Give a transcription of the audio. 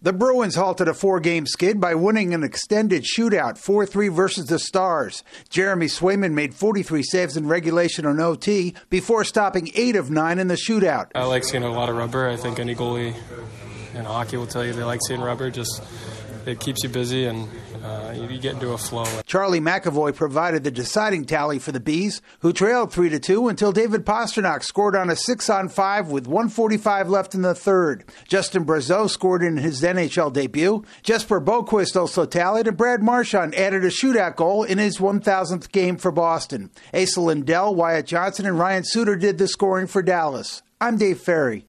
The Bruins halted a four game skid by winning an extended shootout 4 3 versus the Stars. Jeremy Swayman made 43 saves in regulation on OT before stopping 8 of 9 in the shootout. I like seeing a lot of rubber. I think any goalie in hockey will tell you they like seeing rubber. Just it keeps you busy and uh, you get into a flow. Charlie McAvoy provided the deciding tally for the Bees, who trailed 3 to 2 until David Pastrnak scored on a 6 on 5 with 145 left in the third. Justin Brazeau scored in his NHL debut. Jesper Boqvist also tallied, and Brad Marchand added a shootout goal in his 1,000th game for Boston. Esa Lindell, Wyatt Johnston, and Ryan Suter did the scoring for Dallas. I'm Dave Ferry.